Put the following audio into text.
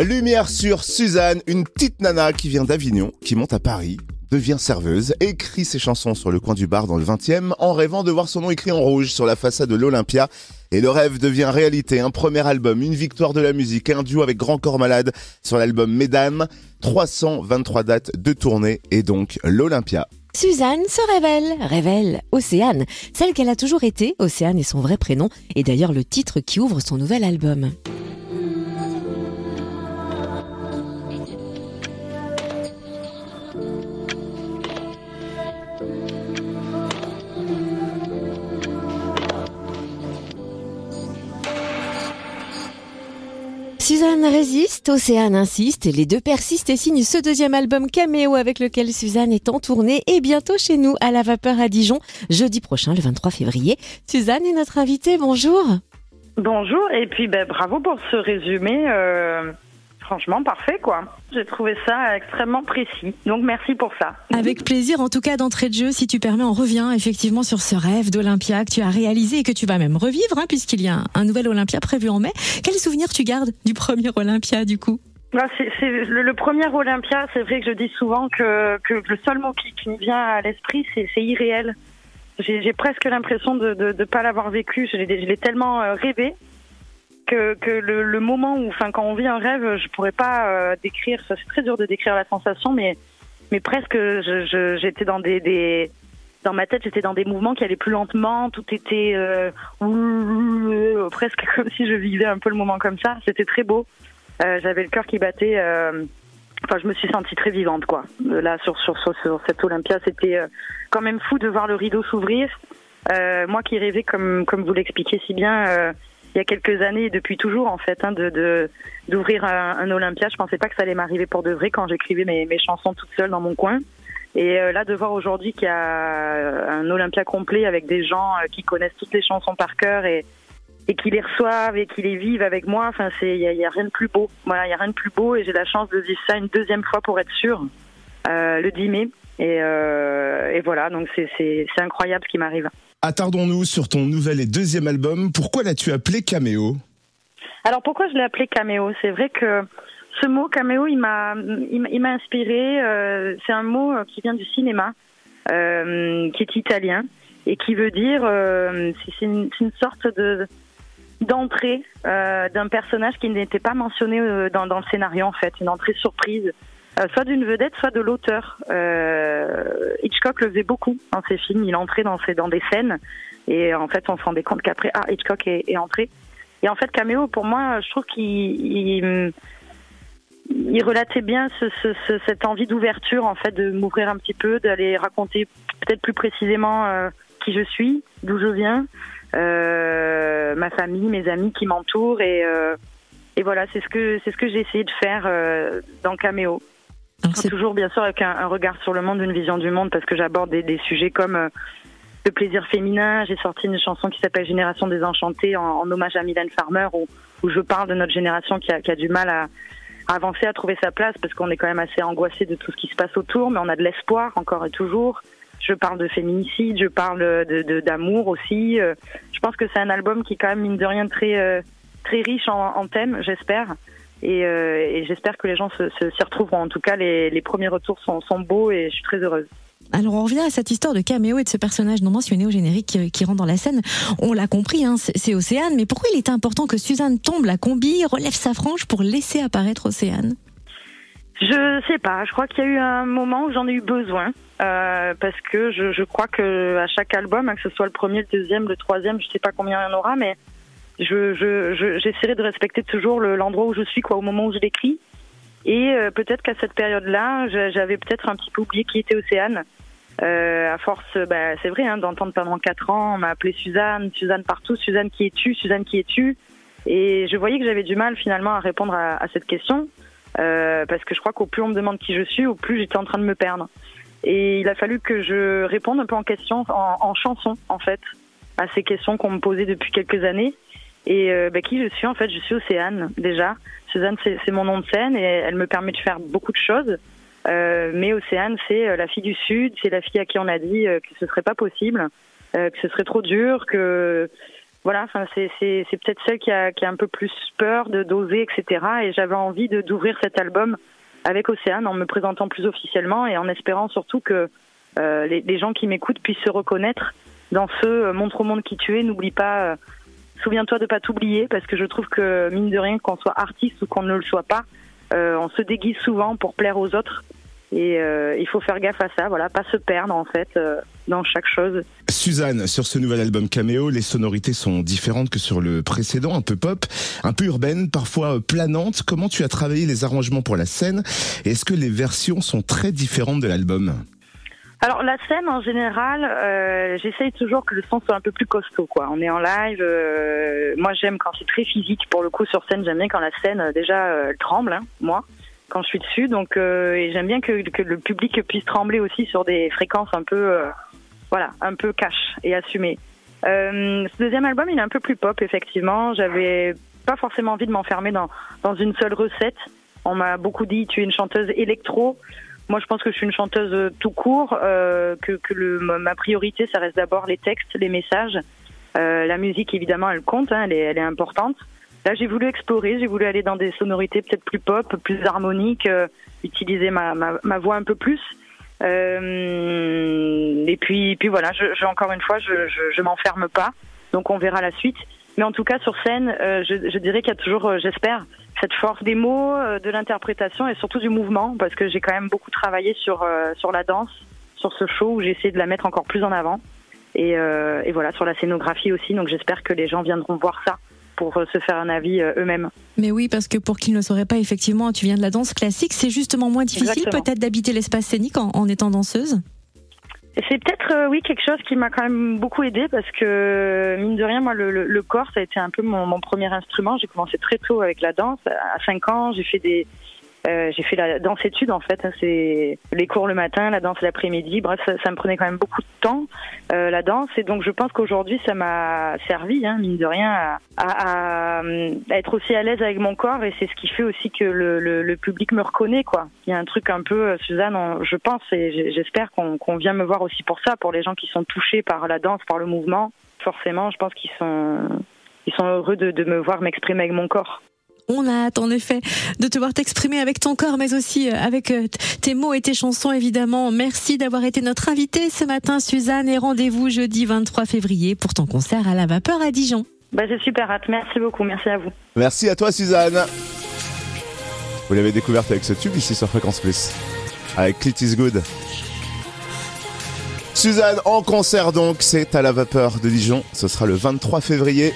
Lumière sur Suzanne, une petite nana qui vient d'Avignon, qui monte à Paris, devient serveuse, écrit ses chansons sur le coin du bar dans le 20e en rêvant de voir son nom écrit en rouge sur la façade de l'Olympia. Et le rêve devient réalité, un premier album, une victoire de la musique, un duo avec Grand Corps Malade sur l'album Mesdames, 323 dates de tournée et donc l'Olympia. Suzanne se révèle, révèle Océane, celle qu'elle a toujours été, Océane est son vrai prénom, et d'ailleurs le titre qui ouvre son nouvel album. Résiste, Océane insiste, les deux persistent et signent ce deuxième album caméo avec lequel Suzanne est en tournée et bientôt chez nous à la Vapeur à Dijon, jeudi prochain, le 23 février. Suzanne est notre invitée, bonjour. Bonjour, et puis ben, bravo pour ce résumé. Euh, franchement, parfait, quoi. J'ai trouvé ça extrêmement précis. Donc, merci pour ça. Avec plaisir, en tout cas, d'entrée de jeu, si tu permets, on revient effectivement sur ce rêve d'Olympia que tu as réalisé et que tu vas même revivre, hein, puisqu'il y a un, nouvel Olympia prévu en mai. Quel souvenir tu gardes du premier Olympia, du coup? Bah, c'est, le, premier Olympia, c'est vrai que je dis souvent que, que le seul mot qui, me vient à l'esprit, c'est, irréel. J'ai, presque l'impression de ne pas l'avoir vécu. Je l'ai, je l'ai tellement euh, rêvé que, que le, le, moment où, enfin, quand on vit un rêve, je pourrais pas euh, décrire. Ça, c'est très dur de décrire la sensation, mais mais presque, je, j'étais dans des, des, dans ma tête, j'étais dans des mouvements qui allaient plus lentement. Tout était euh, presque comme si je vivais un peu le moment comme ça. C'était très beau. Euh, j'avais le cœur qui battait. Euh, enfin, je me suis sentie très vivante, quoi. Là, sur sur sur, sur cette Olympia, c'était quand même fou de voir le rideau s'ouvrir. moi qui rêvais, comme comme vous l'expliquez si bien il y a quelques années, depuis toujours en fait, hein, d'ouvrir un, Olympia. Je pensais pas que ça allait m'arriver pour de vrai quand j'écrivais mes, mes chansons toute seule dans mon coin. Et euh, là, de voir aujourd'hui qu'il y a un Olympia complet avec des gens euh, qui connaissent toutes les chansons par cœur et et qui les reçoivent et qui les vivent avec moi, enfin il y, a, rien de plus beau. Voilà, il y a rien de plus beau et j'ai la chance de vivre ça une deuxième fois pour être sûr euh, le 10 mai. Et, euh, et voilà, donc c'est incroyable ce qui m'arrive. Attardons-nous sur ton nouvel et deuxième album. Pourquoi l'as-tu appelé Caméo Alors pourquoi je l'ai appelé Caméo C'est vrai que ce mot caméo, il m'a, il m'a inspiré. Euh, c'est un mot euh, qui vient du cinéma, euh, qui est italien et qui veut dire, c'est une, sorte de d'entrée d'un personnage qui n'était pas mentionné dans, le scénario en fait, une entrée surprise. Euh, soit d'une vedette, soit de l'auteur. Euh, Hitchcock le faisait beaucoup dans ses films. Il entrait dans, ses, dans des scènes et en fait, on se rendait compte qu'après, ah, Hitchcock est, est, entré. Et en fait, Caméo, pour moi, je trouve qu'il il, relatait bien ce, ce, cette envie d'ouverture, en fait, de m'ouvrir un petit peu, d'aller raconter peut-être plus précisément euh, qui je suis, d'où je viens, euh, ma famille, mes amis qui m'entourent et euh, et voilà, c'est ce que c'est ce que j'ai essayé de faire euh, dans Caméo. Toujours bien sûr avec un, un, regard sur le monde, une vision du monde, parce que j'aborde des, des, sujets comme euh, le plaisir féminin. J'ai sorti une chanson qui s'appelle Génération désenchantée en, en hommage à Mylène Farmer, où, où, je parle de notre génération qui a, qui a du mal à, à, avancer, à trouver sa place, parce qu'on est quand même assez angoissé de tout ce qui se passe autour, mais on a de l'espoir encore et toujours. Je parle de féminicide, je parle de d'amour aussi. Euh, je pense que c'est un album qui est quand même mine de rien très euh, très riche en, en thèmes, j'espère. Et, euh, et j'espère que les gens s'y se, retrouveront. En tout cas, les, les premiers retours sont, sont, beaux et je suis très heureuse. Alors on revient à cette histoire de caméo et de ce personnage non mentionné au générique qui, qui rentre dans la scène. On l'a compris, hein, c'est Océane, mais pourquoi il était important que Suzanne tombe la combi, relève sa frange pour laisser apparaître Océane? Je sais pas, je crois qu'il y a eu un moment où j'en ai eu besoin. Euh, parce que je, je, crois que à chaque album, hein, que ce soit le premier, le deuxième, le troisième, je sais pas combien il y en aura, mais je, je, j'essaierai de respecter toujours l'endroit où je suis, quoi, au moment où je l'écris. Et euh, peut-être qu'à cette période-là, j'avais peut-être un petit peu oublié qui était Océane. Euh, à force, bah, c'est vrai, hein, d'entendre pendant quatre ans, on m'a appelé Suzanne, Suzanne partout, Suzanne qui es-tu, Suzanne qui es-tu. Et je voyais que j'avais du mal finalement à répondre à, à cette question, euh, parce que je crois qu'au plus on me demande qui je suis, au plus j'étais en train de me perdre. Et il a fallu que je réponde un peu en question, en, en chanson en fait, à ces questions qu'on me posait depuis quelques années. Et euh, bah, qui je suis en fait Je suis Océane déjà. Suzanne c'est mon nom de scène et elle me permet de faire beaucoup de choses. Euh, mais Océane c'est euh, la fille du Sud, c'est la fille à qui on a dit euh, que ce serait pas possible, euh, que ce serait trop dur, que voilà, enfin c'est peut-être celle qui a qui a un peu plus peur de d'oser, etc. Et j'avais envie de d'ouvrir cet album avec Océane en me présentant plus officiellement et en espérant surtout que euh, les, les gens qui m'écoutent puissent se reconnaître dans ce euh, montre au monde qui tu es, n'oublie pas, souviens-toi de pas t'oublier, parce que je trouve que mine de rien, qu'on soit artiste ou qu'on ne le soit pas, euh, on se déguise souvent pour plaire aux autres. Et euh, il faut faire gaffe à ça, voilà, pas se perdre en fait euh, dans chaque chose. Suzanne, sur ce nouvel album Cameo, les sonorités sont différentes que sur le précédent, un peu pop, un peu urbaine, parfois planante. Comment tu as travaillé les arrangements pour la scène? Est-ce que les versions sont très différentes de l'album? Alors la scène en général, euh, j'essaye toujours que le son soit un peu plus costaud. Quoi. On est en live. euh, moi j'aime quand c'est très physique. Pour le coup sur scène, j'aime bien quand la scène euh, déjà euh, tremble, hein, moi, quand je suis dessus. Donc euh, et j'aime bien que, le public puisse trembler aussi sur des fréquences un peu, euh, voilà, un peu cash et assumées. Ce deuxième album, il est un peu plus pop effectivement. J'avais pas forcément envie de m'enfermer dans dans une seule recette. On m'a beaucoup dit tu es une chanteuse électro. Moi, je pense que je suis une chanteuse euh, tout court, euh, que, que le, ma priorité, ça reste d'abord les textes, les messages. Euh, la musique, évidemment, elle compte, hein, elle, est, elle est importante. Là, j'ai voulu explorer, j'ai voulu aller dans des sonorités peut-être plus pop, plus harmoniques, euh, utiliser ma, ma, ma voix un peu plus. Euh, et puis, puis voilà, je, je, encore une fois, je, je, je m'enferme pas. Donc, on verra la suite. Mais en tout cas, sur scène, euh, je, je dirais qu'il y a toujours, euh, j'espère, cette force des mots, euh, de l'interprétation et surtout du mouvement, parce que j'ai quand même beaucoup travaillé sur euh, sur la danse, sur ce show où j'ai essayé de la mettre encore plus en avant. Et, euh, et voilà, sur la scénographie aussi. Donc j'espère que les gens viendront voir ça pour se faire un avis eux-mêmes. Mais oui, parce que pour qui ne le saurait pas, effectivement, tu viens de la danse classique, c'est justement moins difficile peut-être d'habiter l'espace scénique en, en étant danseuse? C'est peut-être euh, oui quelque chose qui m'a quand même beaucoup aidé parce que mine de rien moi le, le, le corps ça a été un peu mon, mon premier instrument. J'ai commencé très tôt avec la danse. À 5 ans j'ai fait des euh, j'ai fait la danse études en fait. C'est les cours le matin, la danse l'après-midi. Bref ça, ça me prenait quand même beaucoup de temps euh, la danse et donc je pense qu'aujourd'hui ça m'a servi hein, mine de rien à, à, à, être aussi à l'aise avec mon corps et c'est ce qui fait aussi que le, le, le public me reconnaît quoi. Il y a un truc un peu euh, Suzanne, je pense et j'espère qu'on qu'on vient me voir aussi pour ça pour les gens qui sont touchés par la danse, par le mouvement. Forcément, je pense qu'ils sont ils sont heureux de, de me voir m'exprimer avec mon corps. On a hâte en effet de te voir t'exprimer avec ton corps, mais aussi euh, avec euh, tes mots et tes chansons évidemment. Merci d'avoir été notre invitée ce matin, Suzanne, et rendez-vous jeudi 23 février pour ton concert à la vapeur à Dijon. Bah, j'ai super hâte. Merci beaucoup. Merci à vous. Merci à toi Suzanne. Vous l'avez découverte avec ce tube ici sur Fréquence Plus. Avec Clit is Good. Suzanne en concert donc, c'est à la vapeur de Dijon. Ce sera le 23 février.